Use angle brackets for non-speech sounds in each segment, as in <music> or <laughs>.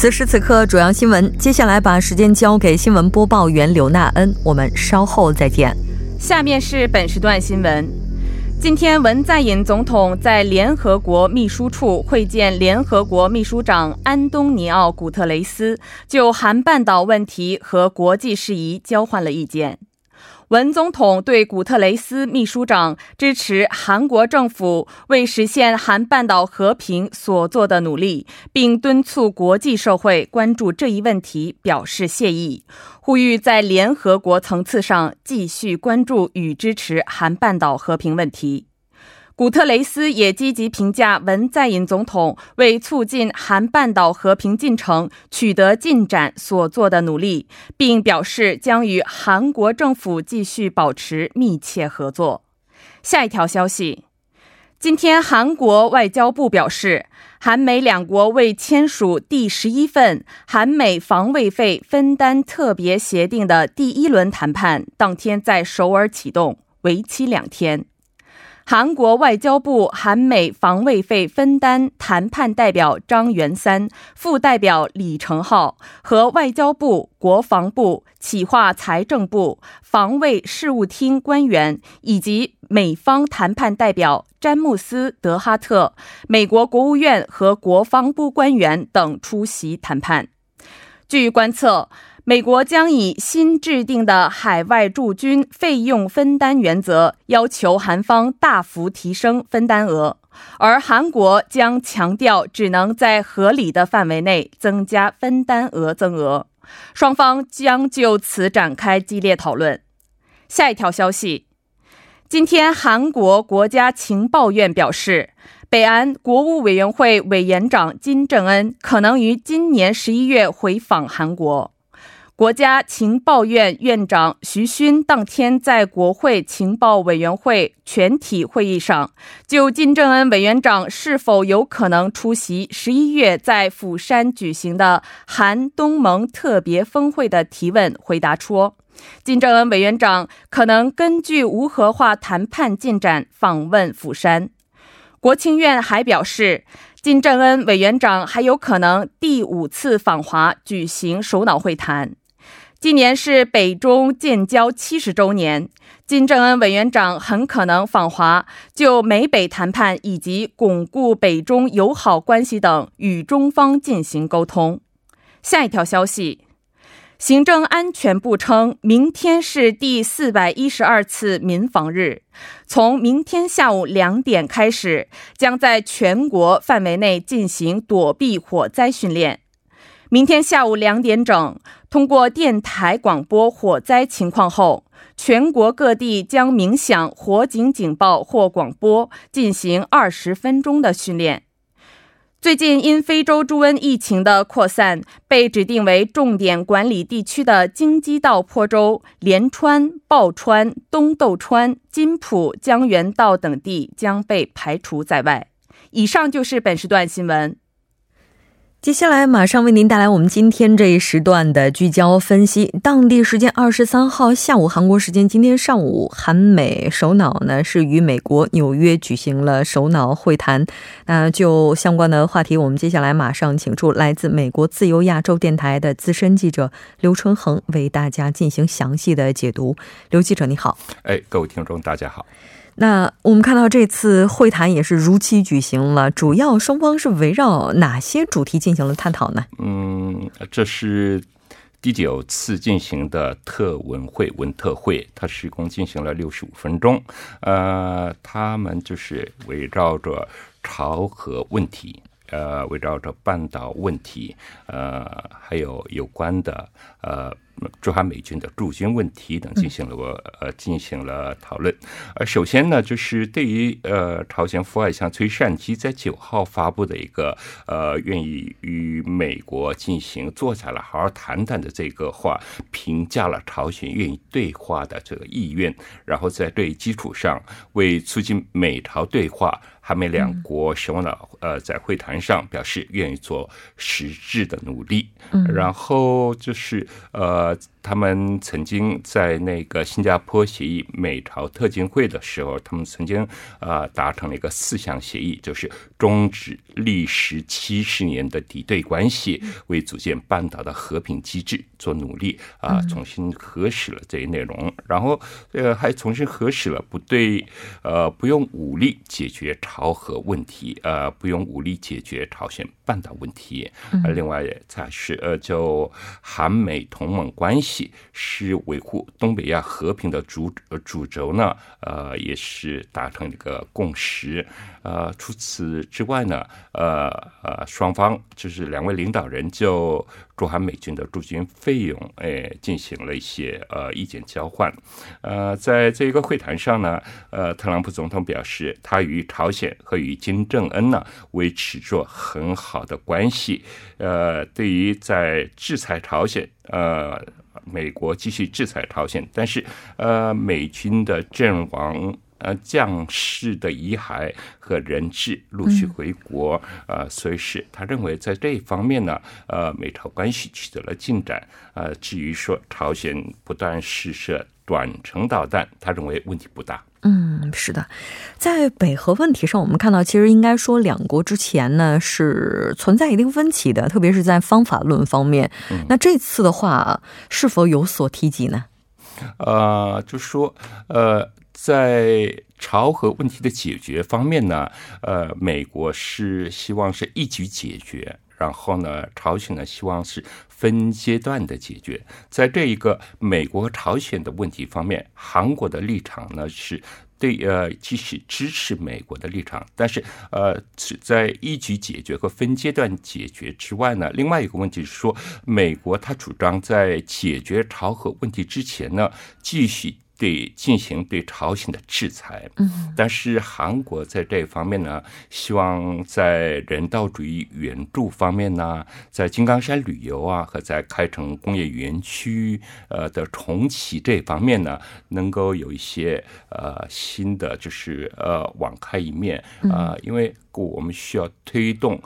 此时此刻，主要新闻。接下来把时间交给新闻播报员刘娜恩，我们稍后再见。下面是本时段新闻。今天，文在寅总统在联合国秘书处会见联合国秘书长安东尼奥·古特雷斯，就韩半岛问题和国际事宜交换了意见。文总统对古特雷斯秘书长支持韩国政府为实现韩半岛和平所做的努力，并敦促国际社会关注这一问题表示谢意，呼吁在联合国层次上继续关注与支持韩半岛和平问题。古特雷斯也积极评价文在寅总统为促进韩半岛和平进程取得进展所做的努力，并表示将与韩国政府继续保持密切合作。下一条消息，今天韩国外交部表示，韩美两国为签署第十一份韩美防卫费分担特别协定的第一轮谈判当天在首尔启动，为期两天。韩国外交部韩美防卫费分担谈判代表张元三、副代表李成浩和外交部、国防部、企划财政部、防卫事务厅官员，以及美方谈判代表詹姆斯·德哈特、美国国务院和国防部官员等出席谈判。据观测。美国将以新制定的海外驻军费用分担原则，要求韩方大幅提升分担额，而韩国将强调只能在合理的范围内增加分担额增额。双方将就此展开激烈讨论。下一条消息，今天韩国国家情报院表示，北韩国务委员会委员长金正恩可能于今年十一月回访韩国。国家情报院院长徐勋当天在国会情报委员会全体会议上，就金正恩委员长是否有可能出席十一月在釜山举行的韩东盟特别峰会的提问，回答说，金正恩委员长可能根据无核化谈判进展访问釜山。国情院还表示，金正恩委员长还有可能第五次访华举行首脑会谈。今年是北中建交七十周年，金正恩委员长很可能访华，就美北谈判以及巩固北中友好关系等与中方进行沟通。下一条消息，行政安全部称，明天是第四百一十二次民防日，从明天下午两点开始，将在全国范围内进行躲避火灾训练。明天下午两点整，通过电台广播火灾情况后，全国各地将鸣响火警警报或广播，进行二十分钟的训练。最近因非洲猪瘟疫情的扩散，被指定为重点管理地区的京畿道坡州、连川、抱川、东豆川、金浦、江原道等地将被排除在外。以上就是本时段新闻。接下来马上为您带来我们今天这一时段的聚焦分析。当地时间二十三号下午，韩国时间今天上午，韩美首脑呢是与美国纽约举行了首脑会谈。那就相关的话题，我们接下来马上请出来自美国自由亚洲电台的资深记者刘春恒为大家进行详细的解读。刘记者，你好。哎，各位听众，大家好。那我们看到这次会谈也是如期举行了，主要双方是围绕哪些主题进行了探讨呢？嗯，这是第九次进行的特文会文特会，它是一共进行了六十五分钟。呃，他们就是围绕着朝核问题，呃，围绕着半岛问题，呃，还有有关的呃。驻韩美军的驻军问题等进行了我呃进行了讨论。呃，首先呢，就是对于呃朝鲜副外相崔善基在九号发布的一个呃愿意与美国进行坐下来好好谈谈的这个话，评价了朝鲜愿意对话的这个意愿，然后在这一基础上为促进美朝对话。韩美两国首脑呃在会谈上表示愿意做实质的努力，然后就是呃。他们曾经在那个新加坡协议美朝特金会的时候，他们曾经呃达成了一个四项协议，就是终止历时七十年的敌对关系，为组建半岛的和平机制做努力啊，重新核实了这一内容，然后呃还重新核实了不对呃不用武力解决朝核问题，呃不用武力解决朝鲜半岛问题，另外才是呃就韩美同盟关系。是维护东北亚和平的主主轴呢，呃，也是达成一个共识。呃，除此之外呢，呃呃，双方就是两位领导人就驻韩美军的驻军费用，哎，进行了一些呃意见交换。呃，在这一个会谈上呢，呃，特朗普总统表示，他与朝鲜和与金正恩呢维持着很好的关系。呃，对于在制裁朝鲜，呃。美国继续制裁朝鲜，但是，呃，美军的阵亡，呃，将士的遗骸和人质陆续回国，呃，所以是他认为在这一方面呢，呃，美朝关系取得了进展。呃，至于说朝鲜不断试射短程导弹，他认为问题不大。嗯，是的，在北核问题上，我们看到其实应该说两国之前呢是存在一定分歧的，特别是在方法论方面。那这次的话，是否有所提及呢？呃，就说，呃，在朝核问题的解决方面呢，呃，美国是希望是一举解决。然后呢，朝鲜呢希望是分阶段的解决。在这一个美国朝鲜的问题方面，韩国的立场呢是对呃继续支持美国的立场，但是呃是在一举解决和分阶段解决之外呢，另外一个问题是说，美国他主张在解决朝核问题之前呢，继续。对进行对朝鲜的制裁，嗯，但是韩国在这方面呢，希望在人道主义援助方面呢，在金刚山旅游啊和在开城工业园区呃的重启这方面呢，能够有一些呃新的就是呃网开一面。啊，因为我们需要推动。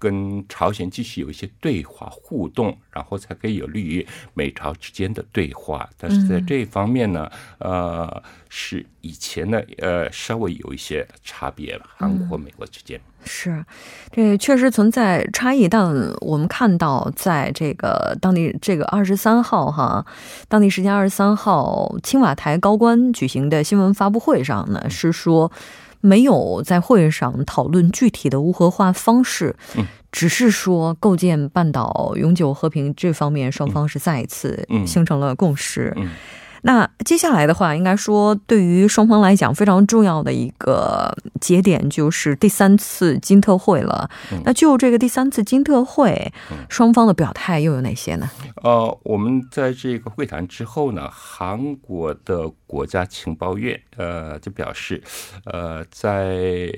跟朝鲜继续有一些对话互动，然后才可以有利于美朝之间的对话。但是在这一方面呢，呃，是以前呢，呃，稍微有一些差别，韩国和美国之间是，这确实存在差异。但我们看到，在这个当地这个二十三号哈，当地时间二十三号，青瓦台高官举行的新闻发布会上呢，是说。没有在会上讨论具体的无核化方式，只是说构建半岛永久和平这方面，双方是再一次形成了共识。那接下来的话，应该说对于双方来讲非常重要的一个节点就是第三次金特会了。那就这个第三次金特会，双方的表态又有哪些呢？呃，我们在这个会谈之后呢，韩国的国家情报院呃就表示，呃，在。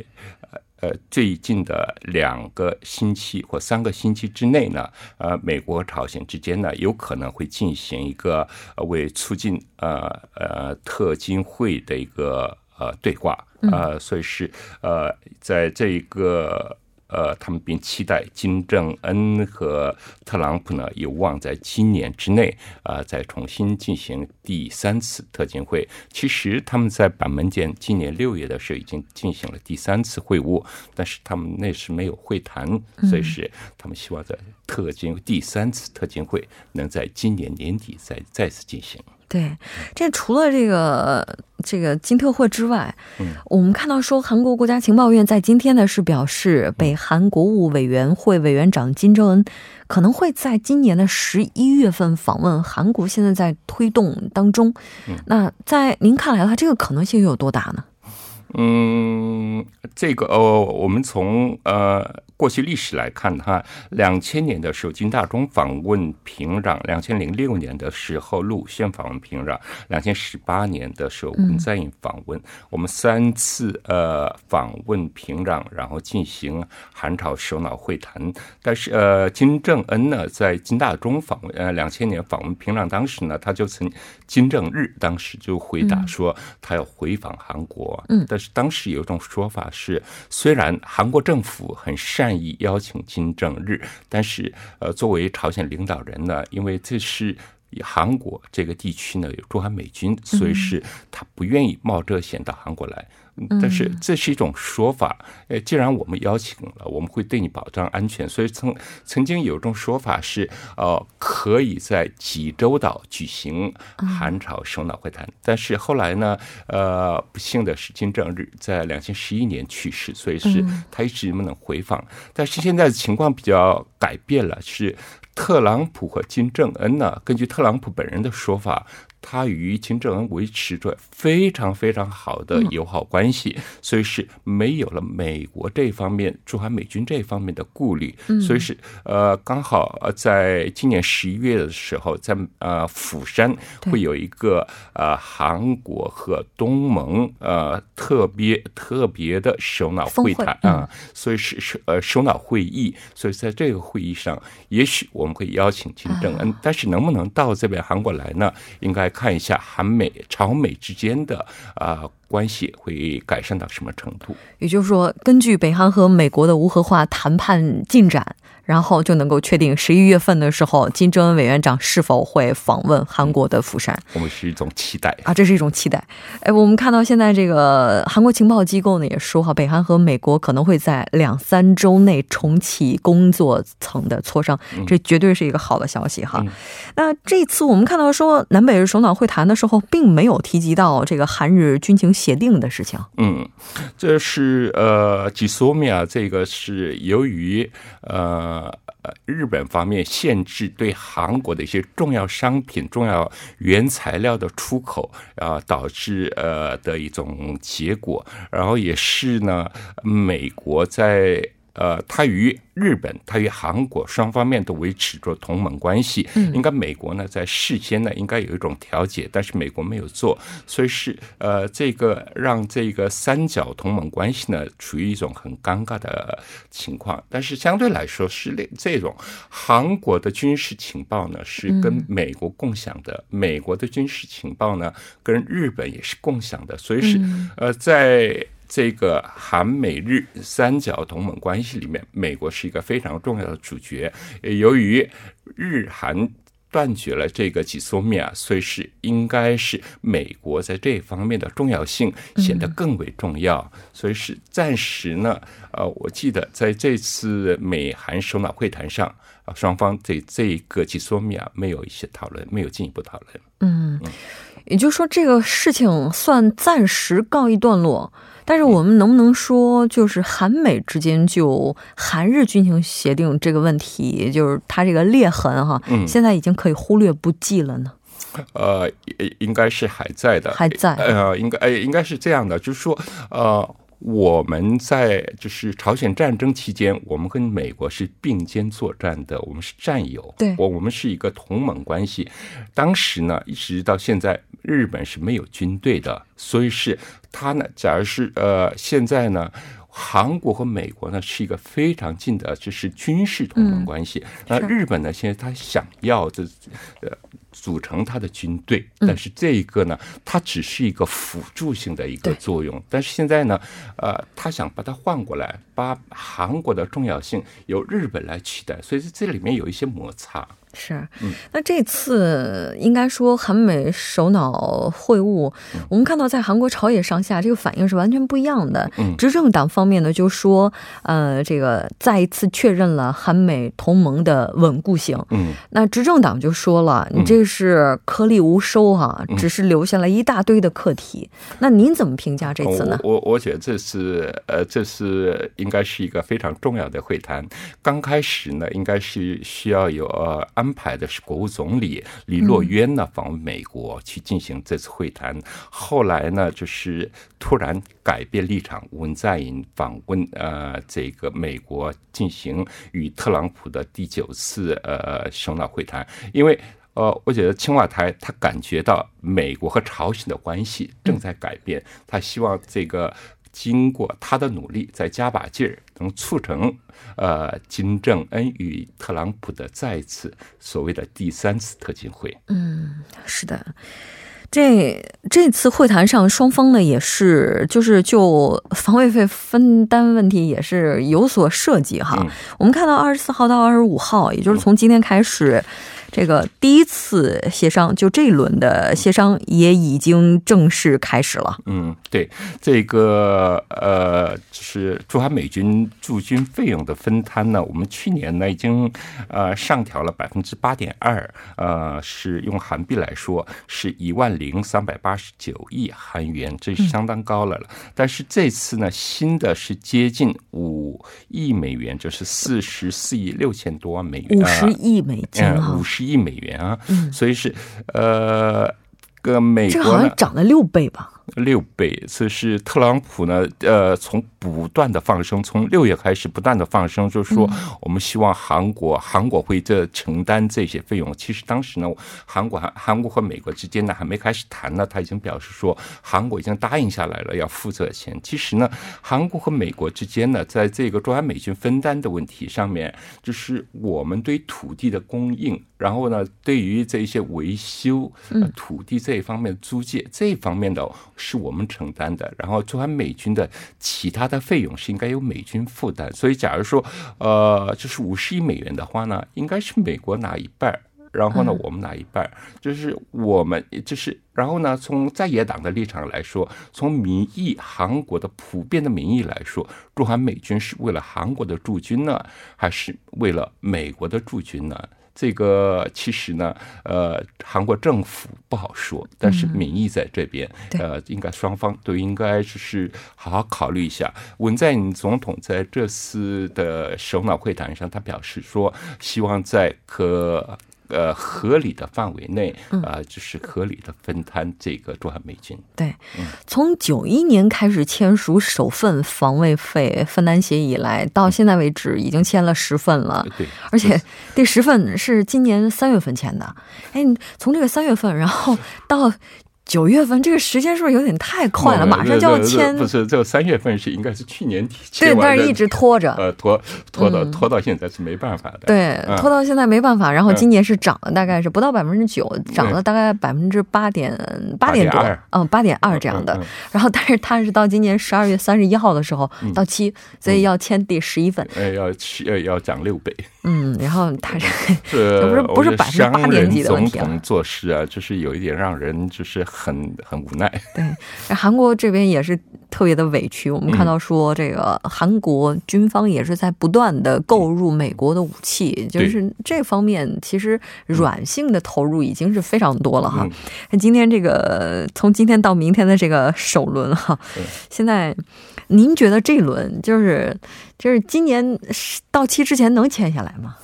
呃，最近的两个星期或三个星期之内呢，呃，美国朝鲜之间呢，有可能会进行一个为促进呃呃特金会的一个呃对话，呃，所以是呃在这一个。呃，他们并期待金正恩和特朗普呢，有望在今年之内啊，再重新进行第三次特金会。其实他们在板门店今年六月的时候已经进行了第三次会晤，但是他们那时没有会谈，所以是他们希望在特金第三次特金会能在今年年底再再次进行。对，这除了这个这个金特会之外，嗯我们看到说韩国国家情报院在今天呢是表示，北韩国务委员会委员长金正恩可能会在今年的十一月份访问韩国，现在在推动当中。嗯那在您看来的话，这个可能性有多大呢？嗯，这个哦，我们从呃过去历史来看，哈，两千年的时候金大中访问平壤，两千零六年的时候陆宪访问平壤，两千十八年的时候文在寅访问，我们三次呃访问平壤，然后进行韩朝首脑会谈。但是呃，金正恩呢，在金大中访问呃两千年访问平壤，当时呢，他就曾金正日当时就回答说他要回访韩国，嗯。但是当时有一种说法是，虽然韩国政府很善意邀请金正日，但是呃，作为朝鲜领导人呢，因为这是。韩国这个地区呢有驻韩美军，所以是他不愿意冒这险到韩国来。嗯但是这是一种说法，呃，既然我们邀请了，我们会对你保障安全，所以曾曾经有一种说法是，呃，可以在济州岛举行韩朝首脑会谈，但是后来呢，呃，不幸的是金正日在两千十一年去世，所以是他一直没能回访，但是现在的情况比较改变了，是特朗普和金正恩呢，根据特朗普本人的说法。他与金正恩维持着非常非常好的友好关系，所以是没有了美国这方面驻韩美军这方面的顾虑，所以是呃刚好呃在今年十一月的时候，在呃釜山会有一个呃韩国和东盟呃特别特别的首脑会谈啊，所以是是呃首脑会议，所以在这个会议上，也许我们可以邀请金正恩，但是能不能到这边韩国来呢？应该。看一下韩美、朝美之间的啊、关系会改善到什么程度？也就是说，根据北韩和美国的无核化谈判进展，然后就能够确定十一月份的时候，金正恩委员长是否会访问韩国的釜山。我们是一种期待啊，这是一种期待。哎，我们看到现在这个韩国情报机构呢也说哈，北韩和美国可能会在两三周内重启工作层的磋商，这绝对是一个好的消息哈。嗯、那这次我们看到说，南北日首脑会谈的时候，并没有提及到这个韩日军情协定的事情。嗯，这是呃，吉索米亚这个是由于。呃，日本方面限制对韩国的一些重要商品、重要原材料的出口，啊，导致呃的一种结果。然后也是呢，美国在呃，它与日本、它与韩国双方面都维持着同盟关系。应该美国呢在事先呢应该有一种调解，但是美国没有做，所以是呃这个让这个三角同盟关系呢处于一种很尴尬的情况。但是相对来说是这种韩国的军事情报呢是跟美国共享的，美国的军事情报呢跟日本也是共享的，所以是呃在。这个韩美日三角同盟关系里面，美国是一个非常重要的主角。由于日韩断绝了这个几索米亚，所以是应该是美国在这方面的重要性显得更为重要。所以是暂时呢，呃，我记得在这次美韩首脑会谈上，啊，双方对这个几索米亚没有一些讨论，没有进一步讨论。嗯，也就是说，这个事情算暂时告一段落。但是我们能不能说，就是韩美之间就韩日军情协定这个问题，就是它这个裂痕哈，嗯、现在已经可以忽略不计了呢？呃，应该是还在的，还在。呃，应该哎，应该是这样的，就是说，呃，我们在就是朝鲜战争期间，我们跟美国是并肩作战的，我们是战友，对，我我们是一个同盟关系。当时呢，一直到现在，日本是没有军队的，所以是。他呢？假如是呃，现在呢，韩国和美国呢是一个非常近的，就是军事同盟关系。那、嗯、日本呢，现在他想要这呃组成他的军队，但是这一个呢，它只是一个辅助性的一个作用。但是现在呢，呃，他想把它换过来，把韩国的重要性由日本来取代，所以这里面有一些摩擦。是嗯，那这次应该说韩美首脑会晤，我们看到在韩国朝野上下这个反应是完全不一样的。嗯执政党方面呢，就说呃，这个再一次确认了韩美同盟的稳固性。嗯那执政党就说了，你这是颗粒无收哈、嗯只是留下了一大堆的课题。那您怎么评价这次呢？我我我觉得这是呃，这是应该是一个非常重要的会谈。刚开始呢，应该是需要有呃安排的是国务总理李洛渊呢访问美国去进行这次会谈。后来呢，就是突然改变立场，文在寅访问呃这个美国进行与特朗普的第九次呃首脑会谈，因为。呃，我觉得青瓦台他感觉到美国和朝鲜的关系正在改变，他希望这个经过他的努力，再加把劲儿，能促成呃金正恩与特朗普的再次所谓的第三次特金会。嗯是的。这这次会谈上，双方呢也是就是就防卫费分担问题也是有所涉及哈。嗯我们看到二十四号到二十五号，也就是从今天开始，这个第一次协商，就这一轮的协商也已经正式开始了。嗯，对，这个呃，就是驻韩美军驻军费用的分摊呢，我们去年呢已经呃上调了百分之八点二，呃，是用韩币来说是一万零三百八十九亿韩元，这是相当高了了。但是这次呢，新的是接近五亿美元，就是四十四亿六千多万美元，五十亿美金嗯，哈五，十亿美元啊，所以是呃。个美这好像涨了六倍吧？六倍，这是特朗普呢，呃，从不断的放生，从六月开始不断的放生，就是说我们希望韩国韩国会这承担这些费用。其实当时呢，韩国韩韩国和美国之间呢还没开始谈呢，他已经表示说韩国已经答应下来了要付这钱。其实呢，韩国和美国之间呢，在这个中韩美军分担的问题上面，就是我们对土地的供应，然后呢，对于这些维修、呃、土地这一方面租借这一方面的。是我们承担的，然后驻韩美军的其他的费用是应该由美军负担。所以，假如说呃，就是五十亿美元的话呢，应该是美国拿一半，然后呢，我们拿一半，就是我们就是，然后呢，从在野党的立场来说，从民意韩国的普遍的民意来说，驻韩美军是为了韩国的驻军呢，还是为了美国的驻军呢？这个其实呢，呃，韩国政府不好说，但是民意在这边，呃，应该双方都应该就是好好考虑一下。文在寅总统在这次的首脑会谈上，他表示说，希望在可。呃，合理的范围内，啊、呃，就是合理的分摊这个驻韩美军。对，从九一年开始签署首份防卫费分担协议以来，到现在为止已经签了十份了。对，而且第十份是今年三月份签的。哎，从这个三月份，然后到。九月份这个时间是不是有点太快了？马上就要签，不是这个三月份是应该是去年底对，但是一直拖着，呃，拖拖到拖到现在是没办法的，对，拖到现在没办法。然后今年是涨了，大概是不到百分之九，涨了大概百分之八点八点多，嗯，八点二这样的。然后，但是它是到今年十二月三十一号的时候到期，所以要签第十一份，呃，要要要涨六倍，嗯，然后他 <laughs> 是这不是不是百分之八点几的问题总统做事啊，就是有一点让人就是。很很无奈，对，韩国这边也是特别的委屈。我们看到说，这个韩国军方也是在不断的购入美国的武器，就是这方面其实软性的投入已经是非常多了哈。那今天这个从今天到明天的这个首轮哈，现在您觉得这轮就是就是今年到期之前能签下来吗？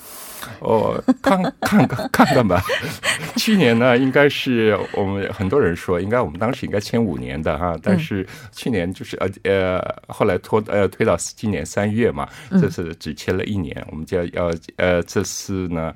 哦，看 <laughs> 看看看看吧。<laughs> 去年呢，应该是我们很多人说，应该我们当时应该签五年的哈，但是去年就是呃呃，后来拖呃推到今年三月嘛，这次只签了一年。我们就要呃这次呢，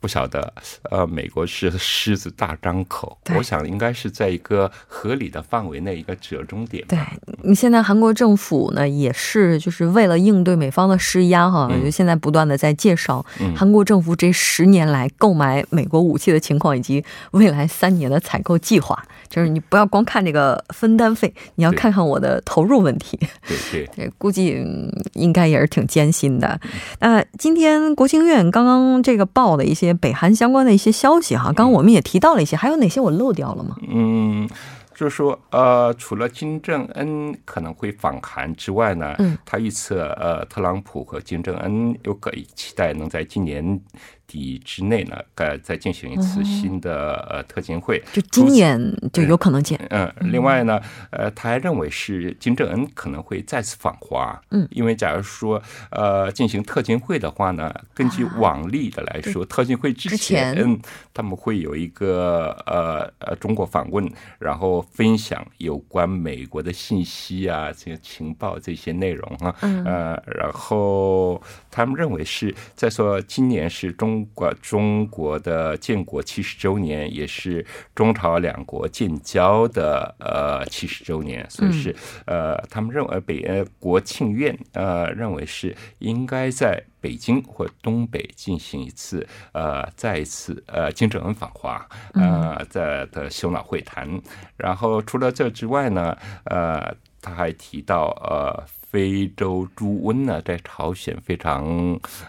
不晓得呃，美国是狮子大张口，我想应该是在一个合理的范围内一个折中点。对你现在韩国政府呢，也是就是为了应对美方的施压哈，就现在不断的在介绍韩国政府这十年来购买美国武器的情况，以及未来三年的采购计划。就是你不要光看这个分担费，你要看看我的投入问题。对对对，估计、嗯、应该也是挺艰辛的。那、呃、今天国庆院刚刚这个报的一些。些北韩相关的一些消息哈。刚刚我们也提到了一些，还有哪些我漏掉了吗？嗯。就是说，呃，除了金正恩可能会访韩之外呢，嗯，他预测，呃，特朗普和金正恩又可以期待能在今年。底之内呢，该再进行一次新的呃特勤会，就今年就有可能见。嗯，另外呢，呃，他还认为是金正恩可能会再次访华。嗯，因为假如说呃进行特勤会的话呢，根据往例的来说，特勤会之前他们会有一个呃呃中国访问，然后分享有关美国的信息啊，这些情报这些内容啊，呃，然后他们认为是再说今年是中。中国中国的建国七十周年，也是中朝两国建交的呃七十周年，所以是呃，他们认为北呃国庆院呃认为是应该在北京或东北进行一次呃再一次呃金正恩访华呃在的首脑会谈。然后除了这之外呢，呃，他还提到呃。非洲猪瘟呢，在朝鲜非常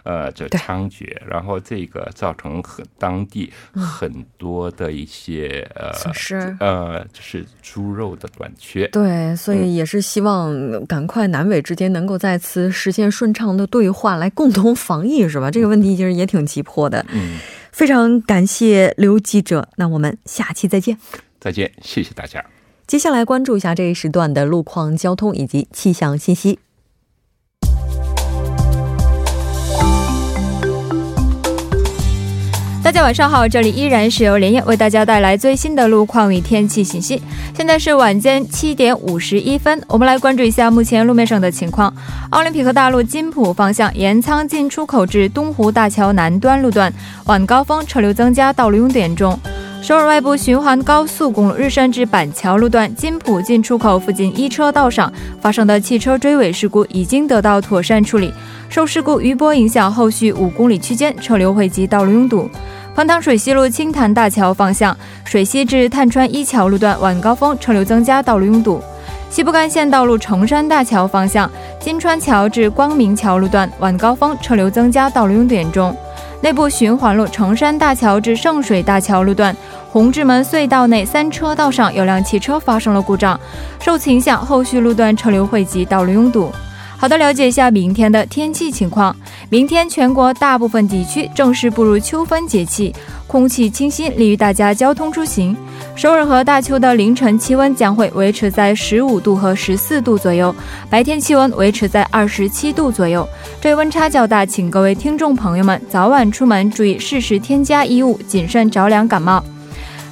呃就猖獗，然后这个造成很当地很多的一些呃损失，呃就是猪肉的短缺。对，所以也是希望赶快南北之间能够再次实现顺畅的对话，来共同防疫，是吧？这个问题其实也挺急迫的。嗯，非常感谢刘记者，那我们下期再见。再见，谢谢大家。接下来关注一下这一时段的路况、交通以及气象信息。大家晚上好，这里依然是由连夜为大家带来最新的路况与天气信息。现在是晚间七点五十一分，我们来关注一下目前路面上的情况。奥林匹克大路金浦方向盐仓进出口至东湖大桥南端路段晚高峰车流增加，道路拥堵严重。首尔外部循环高速公路日山至板桥路段金浦进出口附近一车道上发生的汽车追尾事故已经得到妥善处理，受事故余波影响，后续五公里区间车流汇集，道路拥堵。彭塘水西路青潭大桥方向水西至探川一桥路段晚高峰车流增加，道路拥堵。西部干线道路成山大桥方向金川桥至光明桥路段晚高峰车流增加，道路拥堵严重。内部循环路成山大桥至圣水大桥路段。红志门隧道内三车道上有辆汽车发生了故障，受此影响，后续路段车流汇集，道路拥堵。好的，了解一下明天的天气情况。明天全国大部分地区正式步入秋分节气，空气清新，利于大家交通出行。首尔和大邱的凌晨气温将会维持在十五度和十四度左右，白天气温维持在二十七度左右。这温差较大，请各位听众朋友们早晚出门注意适时添加衣物，谨慎着凉感冒。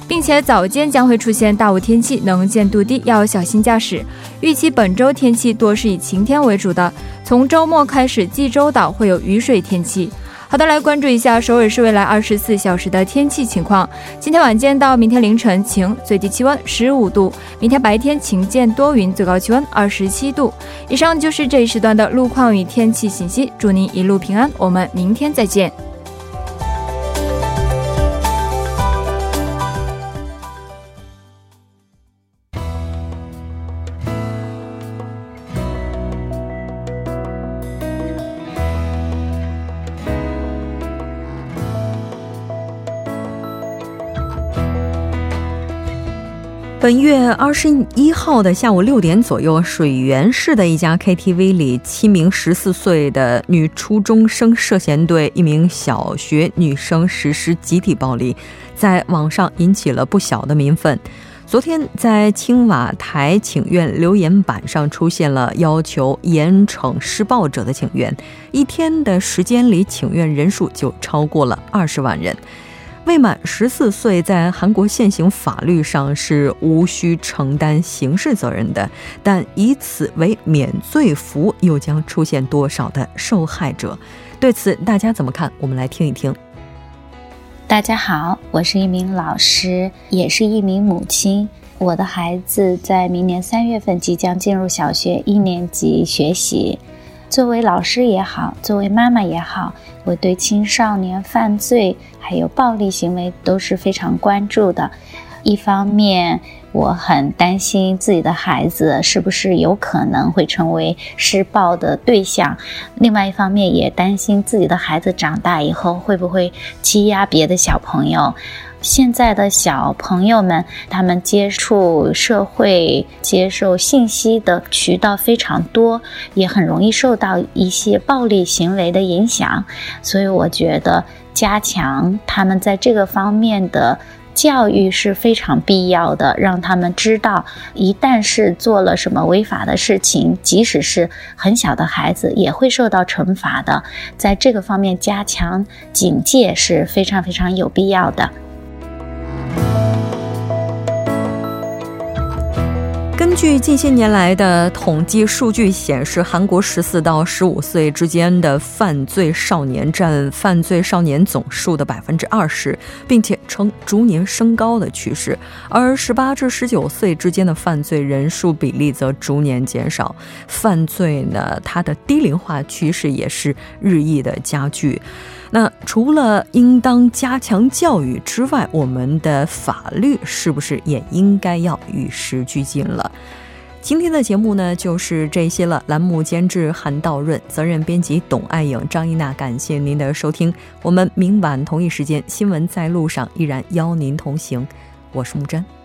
并且早间将会出现大雾天气，能见度低，要小心驾驶。预期本周天气多是以晴天为主的，从周末开始，济州岛会有雨水天气。好的，来关注一下首尔市未来二十四小时的天气情况。今天晚间到明天凌晨晴，最低气温十五度；明天白天晴间多云，最高气温二十七度。以上就是这一时段的路况与天气信息，祝您一路平安，我们明天再见。本月二十一号的下午六点左右，水源市的一家 KTV 里，七名十四岁的女初中生涉嫌对一名小学女生实施集体暴力，在网上引起了不小的民愤。昨天，在青瓦台请愿留言板上出现了要求严惩施暴者的请愿，一天的时间里，请愿人数就超过了二十万人。未满十四岁，在韩国现行法律上是无需承担刑事责任的，但以此为免罪符，又将出现多少的受害者？对此，大家怎么看？我们来听一听。大家好，我是一名老师，也是一名母亲。我的孩子在明年三月份即将进入小学一年级学习。作为老师也好，作为妈妈也好，我对青少年犯罪还有暴力行为都是非常关注的。一方面，我很担心自己的孩子是不是有可能会成为施暴的对象，另外一方面也担心自己的孩子长大以后会不会欺压别的小朋友。现在的小朋友们，他们接触社会、接受信息的渠道非常多，也很容易受到一些暴力行为的影响。所以，我觉得加强他们在这个方面的教育是非常必要的，让他们知道，一旦是做了什么违法的事情，即使是很小的孩子也会受到惩罚的。在这个方面加强警戒是非常非常有必要的。据近些年来的统计数据显示，韩国十四到十五岁之间的犯罪少年占犯罪少年总数的百分之二十，并且呈逐年升高的趋势；而十八至十九岁之间的犯罪人数比例则逐年减少。犯罪呢，它的低龄化趋势也是日益的加剧。那除了应当加强教育之外，我们的法律是不是也应该要与时俱进了？今天的节目呢，就是这些了。栏目监制韩道润，责任编辑董爱颖、张一娜，感谢您的收听。我们明晚同一时间，新闻在路上依然邀您同行。我是木真。